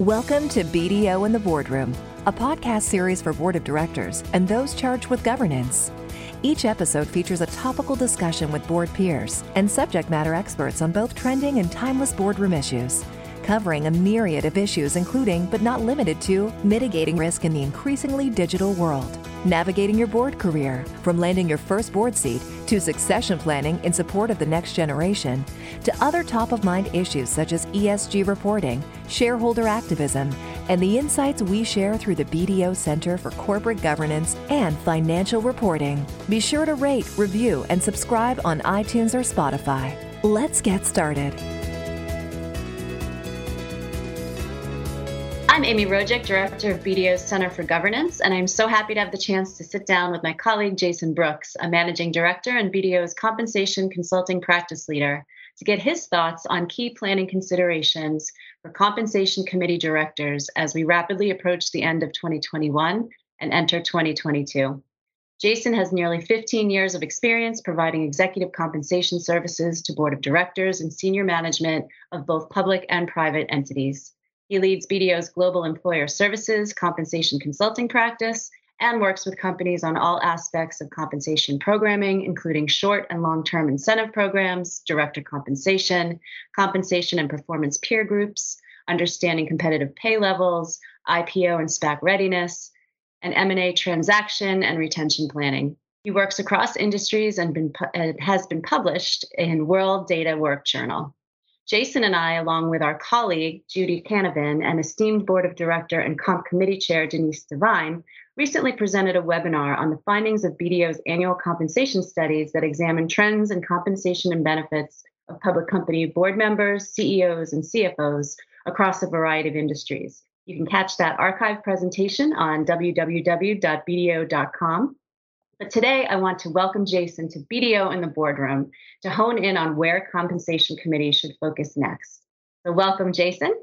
Welcome to BDO in the Boardroom, a podcast series for board of directors and those charged with governance. Each episode features a topical discussion with board peers and subject matter experts on both trending and timeless boardroom issues, covering a myriad of issues, including, but not limited to, mitigating risk in the increasingly digital world, navigating your board career, from landing your first board seat to succession planning in support of the next generation, to other top of mind issues such as ESG reporting, shareholder activism, and the insights we share through the BDO Center for Corporate Governance and Financial Reporting. Be sure to rate, review, and subscribe on iTunes or Spotify. Let's get started. I'm Amy Rojik, Director of BDO's Center for Governance, and I'm so happy to have the chance to sit down with my colleague Jason Brooks, a Managing Director and BDO's Compensation Consulting Practice Leader, to get his thoughts on key planning considerations for compensation committee directors as we rapidly approach the end of 2021 and enter 2022. Jason has nearly 15 years of experience providing executive compensation services to board of directors and senior management of both public and private entities. He leads BDO's global employer services compensation consulting practice and works with companies on all aspects of compensation programming, including short and long term incentive programs, director compensation, compensation and performance peer groups, understanding competitive pay levels, IPO and SPAC readiness, and M&A transaction and retention planning. He works across industries and been, has been published in WorldatWork Journal. Jason and I, along with our colleague Judy Canavan and esteemed board of director and comp committee chair Denise Devine, recently presented a webinar on the findings of BDO's annual compensation studies that examine trends in compensation and benefits of public company board members, CEOs, and CFOs across a variety of industries. You can catch that archive presentation on www.bdo.com but today, I want to welcome Jason to BDO in the boardroom to hone in on where compensation committees should focus next. So, welcome, Jason.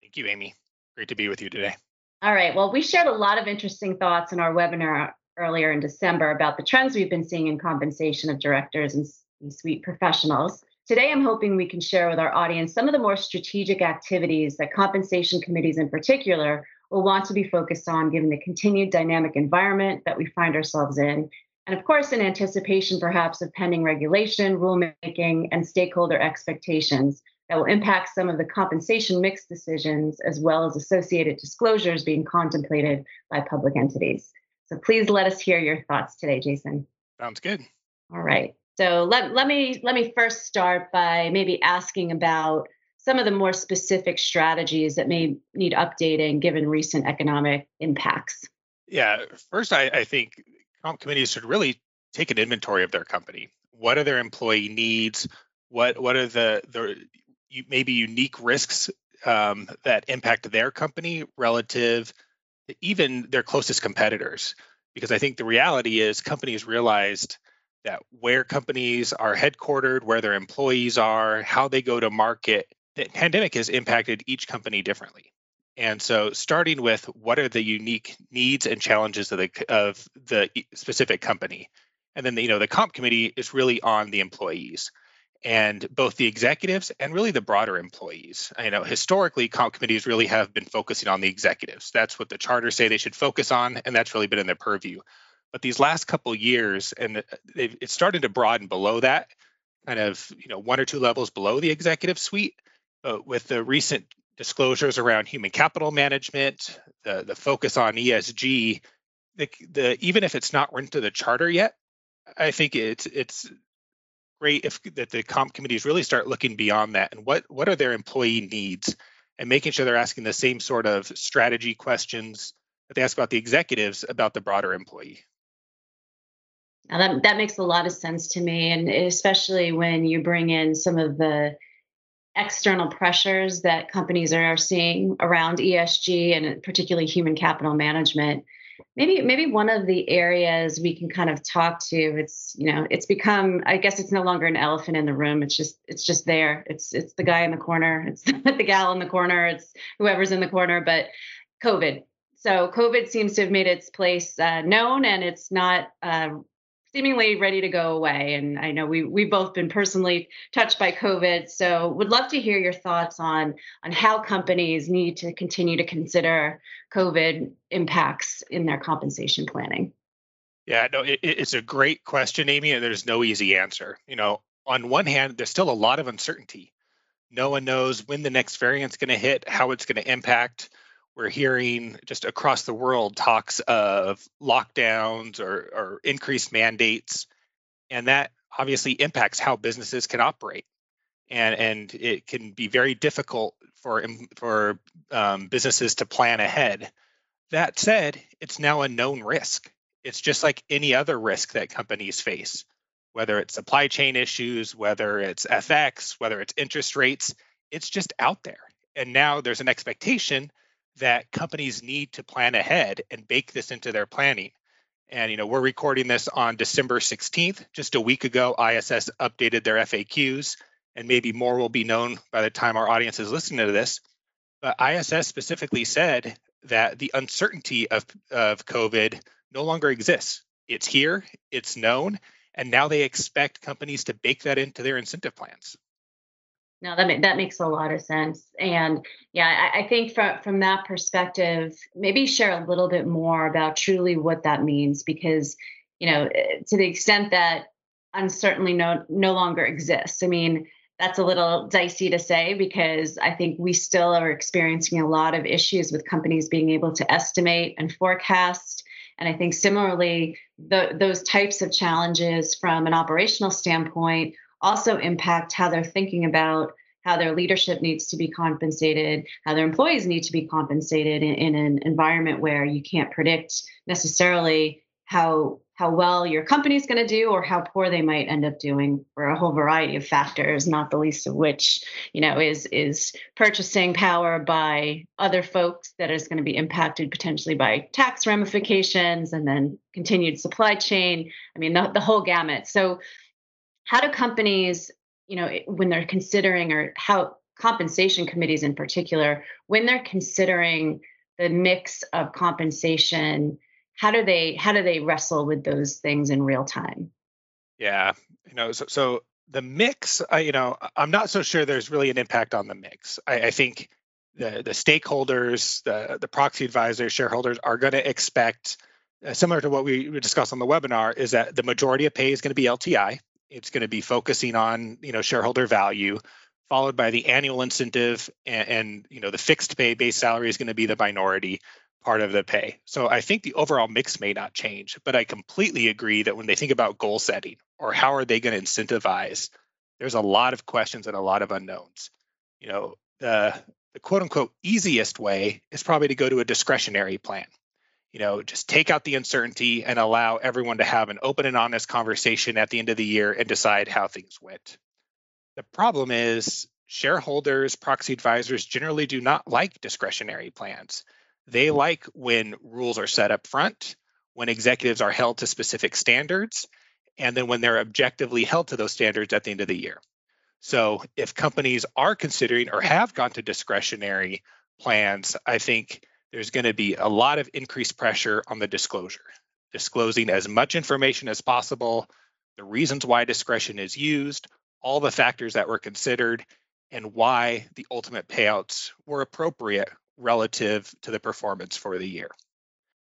Thank you, Amy. Great to be with you today. All right. Well, we shared a lot of interesting thoughts in our webinar earlier in December about the trends we've been seeing in compensation of directors and C-suite professionals. Today, I'm hoping we can share with our audience some of the more strategic activities that compensation committees in particular will want to be focused on given the continued dynamic environment that we find ourselves in. And of course, in anticipation perhaps of pending regulation, rulemaking, and stakeholder expectations that will impact some of the compensation mix decisions as well as associated disclosures being contemplated by public entities. So please let us hear your thoughts today, Jason. Sounds good. All right. So let, let me let me first start by maybe asking about some of the more specific strategies that may need updating given recent economic impacts? Yeah, first, I, I think comp committees should really take an inventory of their company. What are their employee needs? What what are the the maybe unique risks um, that impact their company relative to even their closest competitors? Because I think the reality is companies realized that where companies are headquartered, where their employees are, how they go to market the pandemic has impacted each company differently. And so, starting with what are the unique needs and challenges of the of the specific company, and then the, you know the comp committee is really on the employees, and both the executives and really the broader employees. You know historically, comp committees really have been focusing on the executives. That's what the charters say they should focus on, and that's really been in their purview. But these last couple years, and uh, it's starting to broaden below that, kind of you know one or two levels below the executive suite uh, with the recent disclosures around human capital management, the, the focus on ESG, the, the, even if it's not written to the charter yet, I think it's it's great if that the comp committees really start looking beyond that and what what are their employee needs and making sure they're asking the same sort of strategy questions that they ask about the executives about the broader employee. Now that that makes a lot of sense to me, and especially when you bring in some of the external pressures that companies are seeing around ESG and particularly human capital management. Maybe maybe one of the areas we can kind of talk to it's you know it's become I guess it's no longer an elephant in the room. It's just it's just there. It's it's the guy in the corner. It's the gal in the corner. It's whoever's in the corner. But COVID so COVID seems to have made its place uh, known and it's not uh, seemingly ready to go away. And I know we we've both been personally touched by COVID, so would love to hear your thoughts on on how companies need to continue to consider COVID impacts in their compensation planning. Yeah, no, it, it's a great question, Amy, and there's no easy answer. You know, on one hand, there's still a lot of uncertainty. No one knows when the next variant's going to hit, how it's going to impact we're hearing just across the world talks of lockdowns or, or increased mandates, and that obviously impacts how businesses can operate, and and it can be very difficult for for um, businesses to plan ahead. That said, it's now a known risk. It's just like any other risk that companies face, whether it's supply chain issues, whether it's FX, whether it's interest rates. It's just out there, and now there's an expectation that companies need to plan ahead and bake this into their planning. And you know, we're recording this on December 16th. Just a week ago, ISS updated their FAQs, and maybe more will be known by the time our audience is listening to this. But ISS specifically said that the uncertainty of, of COVID no longer exists. It's here, it's known, and now they expect companies to bake that into their incentive plans. No, that that makes a lot of sense. And yeah, I, I, think from from that perspective, maybe share a little bit more about truly what that means, because you know, eh, to the extent that uncertainty no no longer exists. I mean, that's a little dicey to say because I think we still are experiencing a lot of issues with companies being able to estimate and forecast. And I think similarly, the, those types of challenges from an operational standpoint also impact how they're thinking about how their leadership needs to be compensated, how their employees need to be compensated in, in an environment where you can't predict necessarily how how well your company is going to do or how poor they might end up doing for a whole variety of factors not the least of which you know is is purchasing power by other folks that is going to be impacted potentially by tax ramifications and then continued supply chain. I mean the, the whole gamut. So how do companies you know when they're considering or how compensation committees in particular when they're considering the mix of compensation how do they how do they wrestle with those things in real time? Yeah you know so, so the mix I, you know i'm not so sure there's really an impact on the mix. I, I think the the stakeholders the the proxy advisors shareholders are going to expect uh, similar to what we discussed on the webinar is that the majority of pay is going to be lti it's going to be focusing on you know shareholder value, followed by the annual incentive, and, and you know the fixed pay base salary is going to be the minority part of the pay. So I think the overall mix may not change, but I completely agree that when they think about goal setting or how are they going to incentivize, there's a lot of questions and a lot of unknowns. You know, the the quote unquote easiest way is probably to go to a discretionary plan you know, just take out the uncertainty and allow everyone to have an open and honest conversation at the end of the year and decide how things went. The problem is shareholders, proxy advisors generally do not like discretionary plans. They like when rules are set up front, when executives are held to specific standards, and then when they're objectively held to those standards at the end of the year. So if companies are considering or have gone to discretionary plans, I think there's going to be a lot of increased pressure on the disclosure, disclosing as much information as possible, the reasons why discretion is used, all the factors that were considered, and why the ultimate payouts were appropriate relative to the performance for the year.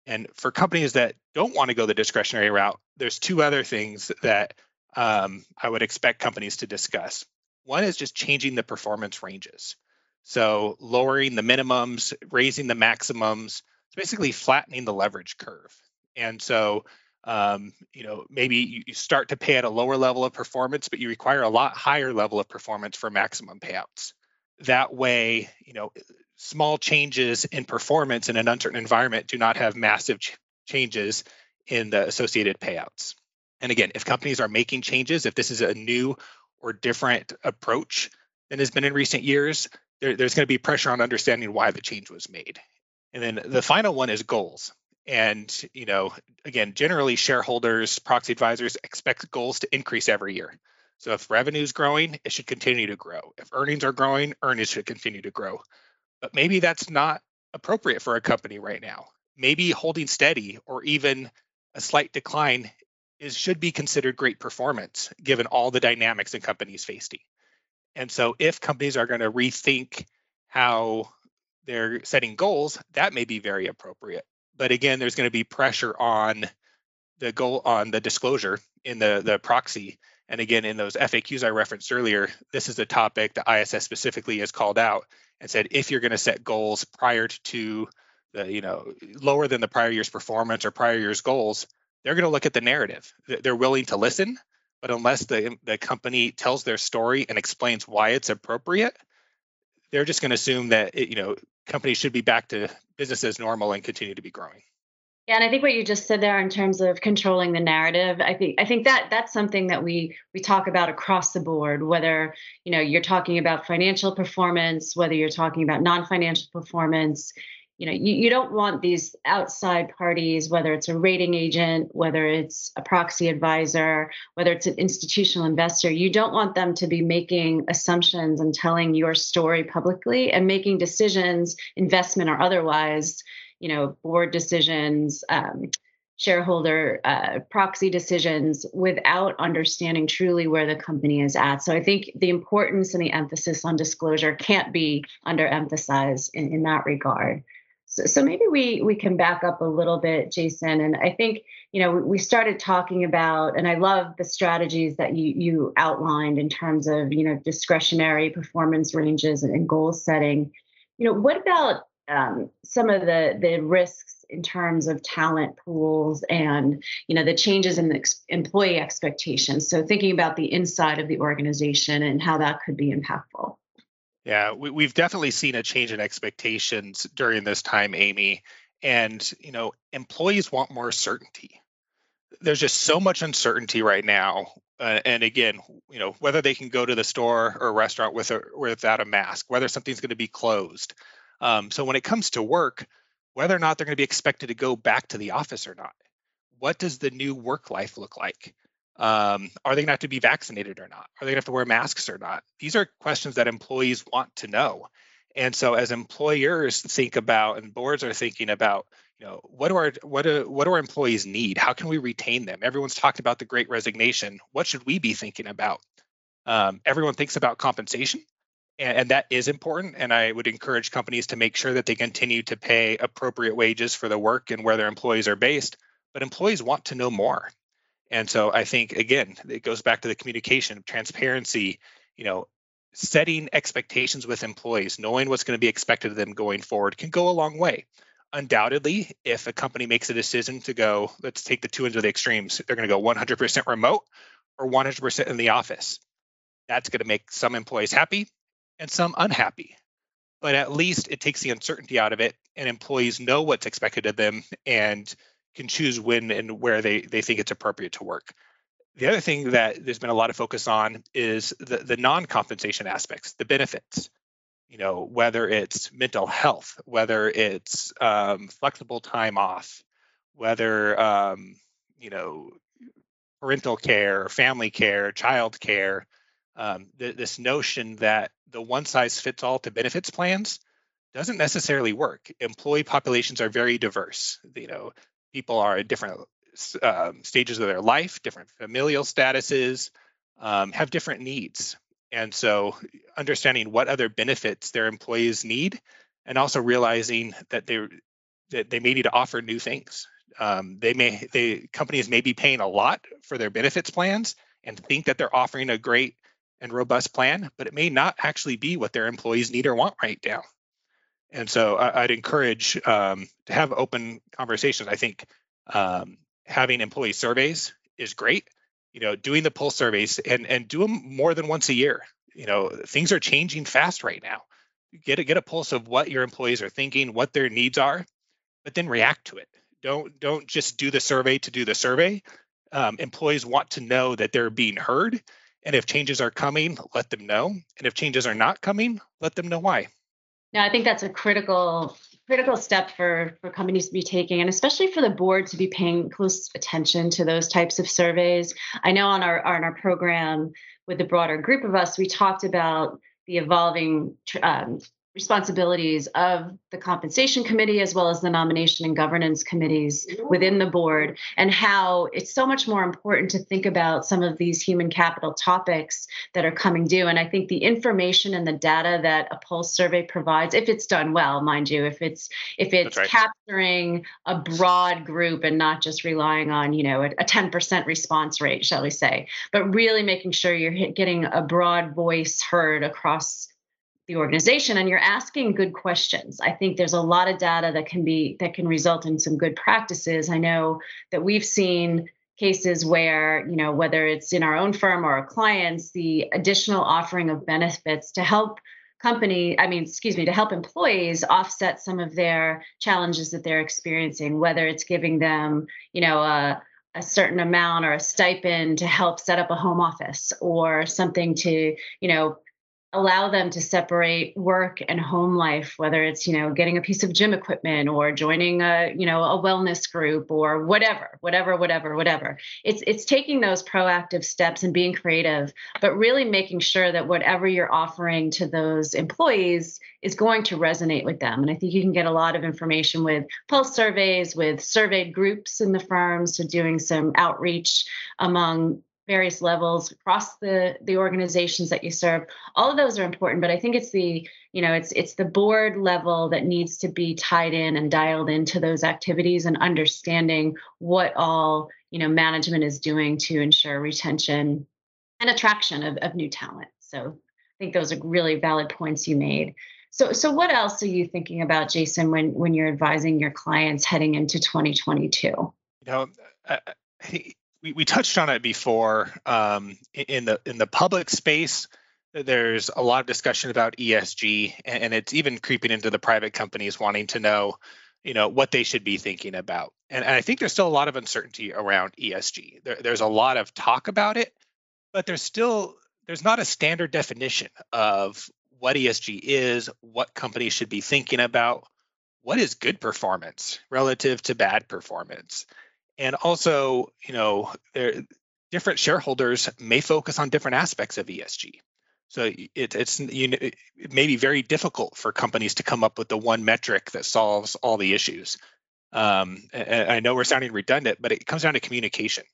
And for companies that don't want to go the discretionary route, there's two other things that um, I would expect companies to discuss. One is just changing the performance ranges. So lowering the minimums, raising the maximums, it's basically flattening the leverage curve. And so, um, you know, maybe you start to pay at a lower level of performance, but you require a lot higher level of performance for maximum payouts. That way, you know, small changes in performance in an uncertain environment do not have massive ch- changes in the associated payouts. And again, if companies are making changes, if this is a new or different approach than has been in recent years, there, there's going to be pressure on understanding why the change was made. And then the final one is goals. And you know, again, generally shareholders, proxy advisors expect goals to increase every year. So if revenue is growing, it should continue to grow. If earnings are growing, earnings should continue to grow. But maybe that's not appropriate for a company right now. Maybe holding steady or even a slight decline is should be considered great performance given all the dynamics in companies facing. And so if companies are going to rethink how they're setting goals, that may be very appropriate. But again, there's going to be pressure on the goal on the disclosure in the the proxy. And again, in those FAQs I referenced earlier, this is a topic that ISS specifically has called out and said if you're going to set goals prior to the you know lower than the prior year's performance or prior year's goals, they're going to look at the narrative. They're willing to listen, but unless the the company tells their story and explains why it's appropriate, they're just going to assume that it, you know companies should be back to business as normal and continue to be growing. Yeah, and I think what you just said there in terms of controlling the narrative, I think I think that that's something that we we talk about across the board. Whether you know you're talking about financial performance, whether you're talking about non-financial performance, you know you, you don't want these outside parties whether it's a rating agent whether it's a proxy advisor whether it's an institutional investor you don't want them to be making assumptions and telling your story publicly and making decisions investment or otherwise you know board decisions um, shareholder uh, proxy decisions without understanding truly where the company is at. So I think the importance and the emphasis on disclosure can't be underemphasized in, in that regard. So, so maybe we we can back up a little bit, Jason. And I think you know we started talking about, and I love the strategies that you you outlined in terms of you know discretionary performance ranges and, goal setting. You know, what about um, some of the the risks in terms of talent pools and you know the changes in the ex- employee expectations so thinking about the inside of the organization and how that could be impactful yeah, we, have definitely seen a change in expectations during this time, Amy. And you know, employees want more certainty. There's just so much uncertainty right now. Uh, and again, you know, whether they can go to the store or restaurant with or without a mask, whether something's going to be closed. Um, so when it comes to work, whether or not they're going to be expected to go back to the office or not, what does the new work life look like? Um, are they going to have to be vaccinated or not? Are they going to have to wear masks or not? These are questions that employees want to know. And so, as employers think about and boards are thinking about, you know, what do our what do what do our employees need? How can we retain them? Everyone's talked about the Great Resignation. What should we be thinking about? Um, everyone thinks about compensation, and, and that is important. And I would encourage companies to make sure that they continue to pay appropriate wages for the work and where their employees are based. But employees want to know more. And so I think again, it goes back to the communication, transparency, you know, setting expectations with employees, knowing what's going to be expected of them going forward can go a long way. Undoubtedly, if a company makes a decision to go, let's take the two ends of the extremes, they're going to go 100% remote or 100% in the office. That's going to make some employees happy and some unhappy. But at least it takes the uncertainty out of it, and employees know what's expected of them and can choose when and where they, they think it's appropriate to work. The other thing that there's been a lot of focus on is the, the non-compensation aspects, the benefits. You know, whether it's mental health, whether it's um, flexible time off, whether um, you know parental care, family care, child care. Um, th- this notion that the one size fits all to benefits plans doesn't necessarily work. Employee populations are very diverse. You know, people are at different um, stages of their life, different familial statuses, um, have different needs. And so understanding what other benefits their employees need and also realizing that they that they may need to offer new things. Um, they may they companies may be paying a lot for their benefits plans and think that they're offering a great and robust plan, but it may not actually be what their employees need or want right now. And so I, would encourage um, to have open conversations. I think um, having employee surveys is great. You know, doing the pulse surveys and and do them more than once a year. You know, things are changing fast right now. Get a get a pulse of what your employees are thinking, what their needs are, but then react to it. Don't don't just do the survey to do the survey. Um, employees want to know that they're being heard, and if changes are coming, let them know. And if changes are not coming, let them know why. No, I think that's a critical critical step for for companies to be taking and especially for the board to be paying close attention to those types of surveys. I know on our on our program with the broader group of us we talked about the evolving um, responsibilities of the compensation committee as well as the nomination and governance committees within the board and how it's so much more important to think about some of these human capital topics that are coming due and i think the information and the data that a pulse survey provides if it's done well mind you if it's if it's right. capturing a broad group and not just relying on you know a, a 10% response rate shall we say but really making sure you're getting a broad voice heard across the organization and you're asking good questions. I think there's a lot of data that can be that can result in some good practices. I know that we've seen cases where you know whether it's in our own firm or our clients the additional offering of benefits to help company i mean excuse me to help employees offset some of their challenges that they're experiencing whether it's giving them you know a a certain amount or a stipend to help set up a home office or something to you know allow them to separate work and home life whether it's you know getting a piece of gym equipment or joining a you know a wellness group or whatever whatever whatever whatever. It's it's taking those proactive steps and being creative but really making sure that whatever you're offering to those employees is going to resonate with them. And i think you can get a lot of information with pulse surveys with surveyed groups in the firms so doing some outreach among various levels across the the organizations that you serve. All of those are important but i think it's the you know it's it's the board level that needs to be tied in and dialed into those activities and understanding what all you know management is doing to ensure retention and attraction of, of new talent. So i think those are really valid points you made. So so what else are you thinking about jason when when you're advising your clients heading into 2022 you know I, I we, we touched on it before um, in the in the public space there's a lot of discussion about ESG and it's even creeping into the private companies wanting to know you know what they should be thinking about. And, and I think there's still a lot of uncertainty around ESG there, there's a lot of talk about it but there's still there's not a standard definition of what ESG is what companies should be thinking about what is good performance relative to bad performance and also, you know, different shareholders may focus on different aspects of ESG. So it, it's you know, it may be very difficult for companies to come up with the one metric that solves all the issues. Um, I know we're sounding redundant, but it comes down to communication.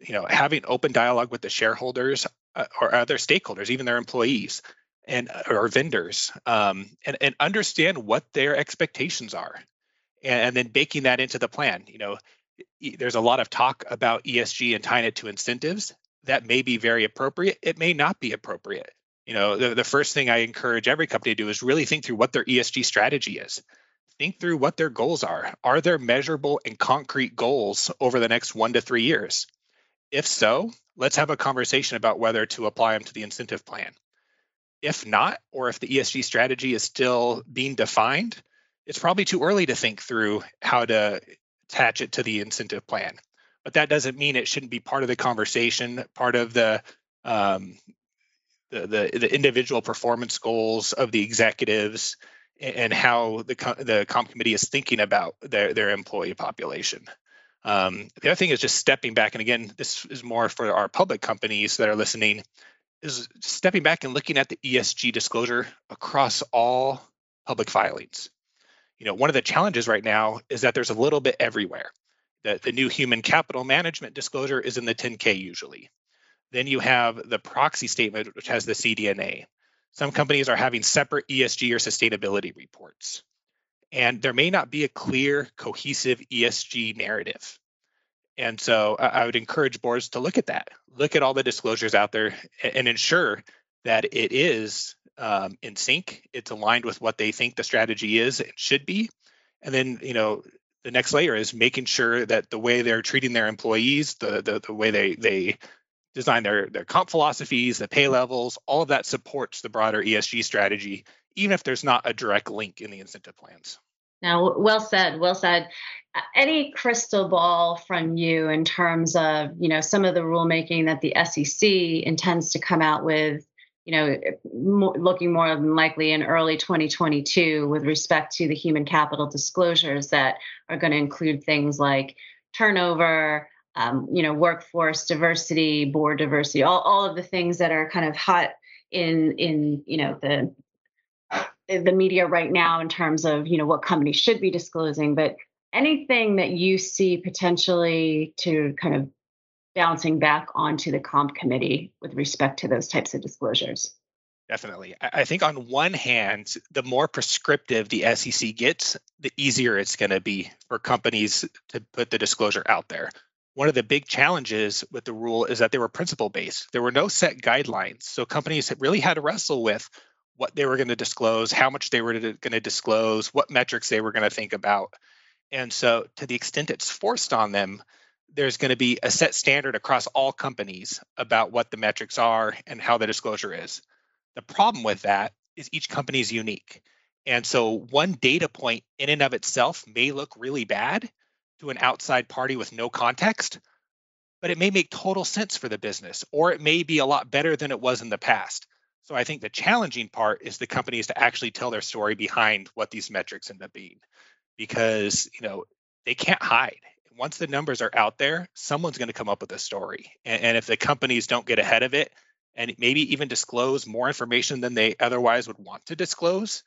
You know, having open dialogue with the shareholders uh, or other stakeholders, even their employees and uh, or vendors, um, and, and understand what their expectations are, and, and then baking that into the plan. You know, there's a lot of talk about ESG and tying it to incentives. That may be very appropriate. It may not be appropriate. You know, the, the first thing I encourage every company to do is really think through what their ESG strategy is. Think through what their goals are. Are there measurable and concrete goals over the next one to three years? If so, let's have a conversation about whether to apply them to the incentive plan. If not, or if the ESG strategy is still being defined, it's probably too early to think through how to attach it to the incentive plan. But that doesn't mean it shouldn't be part of the conversation, part of the um, the, the, the individual performance goals of the executives and how the the comp committee is thinking about their their employee population. Um, the other thing is just stepping back, and again, this is more for our public companies that are listening, is stepping back and looking at the ESG disclosure across all public filings you know, one of the challenges right now is that there's a little bit everywhere. The, the new human capital management disclosure is in the 10K usually. Then you have the proxy statement, which has the CD&A. Some companies are having separate ESG or sustainability reports. And there may not be a clear, cohesive ESG narrative. And so I would encourage boards to look at that, look at all the disclosures out there and ensure that it is um, in sync. It's aligned with what they think the strategy is and should be. And then, you know, the next layer is making sure that the way they're treating their employees, the the, the way they they design their their comp philosophies, the pay levels, all of that supports the broader ESG strategy, even if there's not a direct link in the incentive plans. Now, well said, well said. Any crystal ball from you in terms of, you know, some of the rulemaking that the SEC intends to come out with you know, more, looking more than likely in early 2022 with respect to the human capital disclosures that are going to include things like turnover, um, you know, workforce diversity, board diversity, all, all of the things that are kind of hot in in you know the the media right now in terms of you know what companies should be disclosing, but anything that you see potentially to kind of bouncing back onto the comp committee with respect to those types of disclosures. Definitely. I think on one hand, the more prescriptive the SEC gets, the easier it's going to be for companies to put the disclosure out there. One of the big challenges with the rule is that they were principle based. There were no set guidelines. So companies really had to wrestle with what they were going to disclose, how much they were going to disclose, what metrics they were going to think about. And so, to the extent it's forced on them, there's going to be a set standard across all companies about what the metrics are and how the disclosure is. The problem with that is each company is unique. And so one data point in and of itself may look really bad to an outside party with no context, but it may make total sense for the business, or it may be a lot better than it was in the past. So I think the challenging part is the companies to actually tell their story behind what these metrics end up being, because you know they can't hide. Once the numbers are out there, someone's going to come up with a story, and, and if the companies don't get ahead of it and maybe even disclose more information than they otherwise would want to disclose,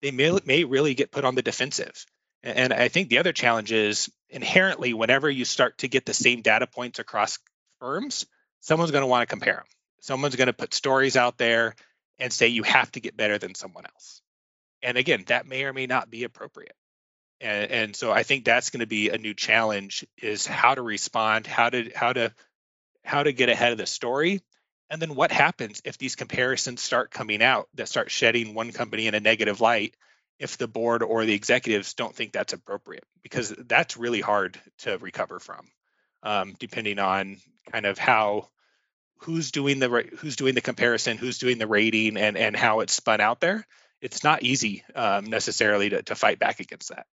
they may, may really get put on the defensive. And I think the other challenge is inherently, whenever you start to get the same data points across firms, someone's going to want to compare them. Someone's going to put stories out there and say you have to get better than someone else. And again, that may or may not be appropriate. And, and so I think that's going to be a new challenge is how to respond, how to how to how to get ahead of the story and then what happens if these comparisons start coming out that start shedding one company in a negative light if the board or the executives don't think that's appropriate? Because that's really hard to recover from, um, depending on kind of how who's doing the who's doing the comparison, who's doing the rating, and and how it's spun out there. It's not easy um, necessarily to, to fight back against that.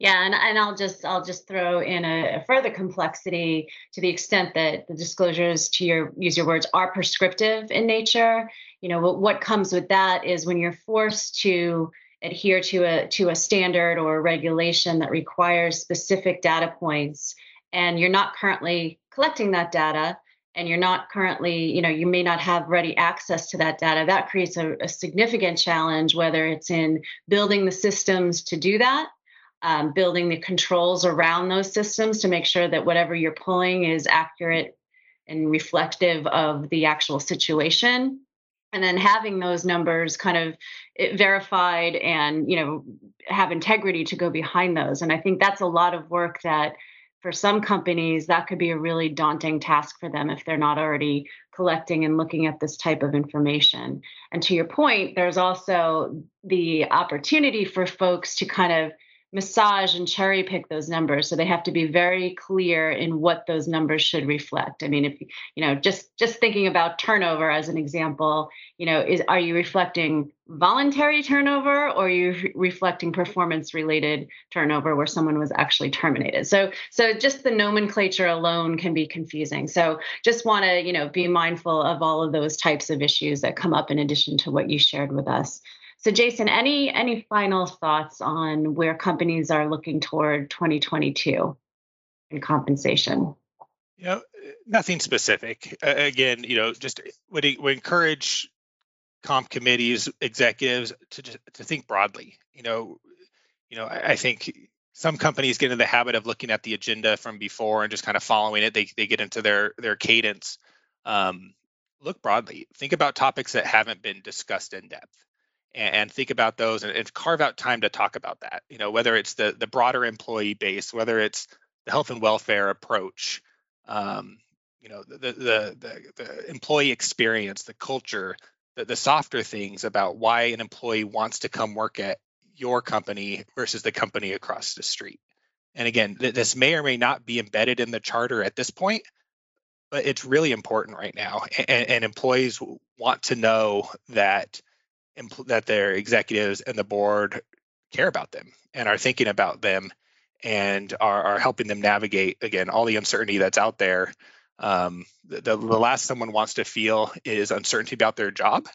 Yeah, and, and I'll just I'll just throw in a, a, further complexity to the extent that the disclosures to your use your words are prescriptive in nature. You know what, what comes with that is when you're forced to adhere to a to a standard or a regulation that requires specific data points, and you're not currently collecting that data, and you're not currently you know you may not have ready access to that data that creates a, a significant challenge whether it's in building the systems to do that um, building the controls around those systems to make sure that whatever you're pulling is accurate and reflective of the actual situation. And then having those numbers kind of eh, verified and you know have integrity to go behind those. And i think that's a lot of work that for some companies that could be a really daunting task for them if they're not already collecting and looking at this type of information. And to your point there's also the opportunity for folks to kind of massage and cherry pick those numbers. So they have to be very clear in what those numbers should reflect. I mean if you know just just thinking about turnover as an example you know is are you reflecting voluntary turnover or are you re- reflecting performance related turnover where someone was actually terminated? So so just the nomenclature alone can be confusing. So just want to you know be mindful of all of those types of issues that come up in addition to what you shared with us so, Jason, any any final thoughts on where companies are looking toward 2022 in compensation? You know, nothing specific. Uh, again, you know, just would, would encourage comp committees, executives to just, to think broadly. You know, you know, I, I think some companies get in the habit of looking at the agenda from before and just kind of following it. They they get into their their cadence. Um, look broadly. Think about topics that haven't been discussed in depth and, think about those and, and, carve out time to talk about that. You know, whether it's the the broader employee base, whether it's the health and welfare approach, um, you know, the, the the the employee experience, the culture, the, the softer things about why an employee wants to come work at your company versus the company across the street. And again, th- this may or may not be embedded in the charter at this point, but it's really important right now. And, and employees want to know that that their executives and the board care about them and are thinking about them and are, are helping them navigate again all the uncertainty that's out there. Um, the, the, last someone wants to feel is uncertainty about their job.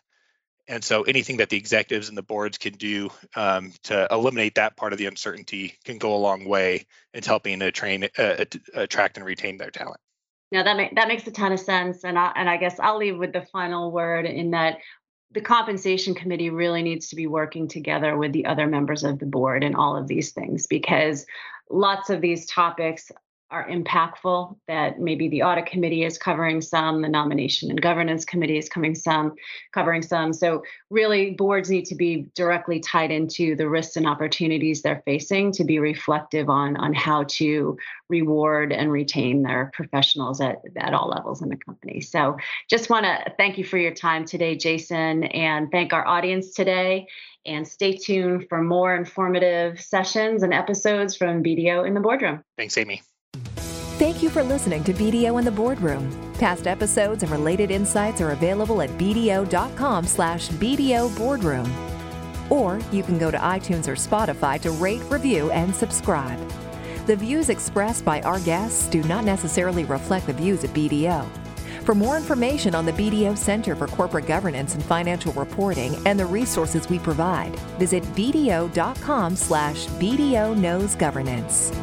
And so anything that the executives and the boards can do um, to eliminate that part of the uncertainty can go a long way in helping to train uh, attract and retain their talent. No, that make, that makes a ton of sense, and I and I guess I'll leave with the final word in that the compensation committee really needs to be working together with the other members of the board in all of these things because lots of these topics are impactful that maybe the audit committee is covering some the nomination and governance committee is coming some covering some so really boards need to be directly tied into the risks and opportunities they're facing to be reflective on on how to reward and retain their professionals at, at all levels in the company so just want to thank you for your time today jason and thank our audience today and stay tuned for more informative sessions and episodes from BDO in the boardroom. Thanks, Amy. Thank you for listening to BDO in the Boardroom. Past episodes and related insights are available at bdo.com slash BDO Boardroom. Or you can go to iTunes or Spotify to rate, review, and subscribe. The views expressed by our guests do not necessarily reflect the views of BDO. For more information on the BDO Center for Corporate Governance and Financial Reporting and the resources we provide, visit bdo.com slash BDO Knows Governance.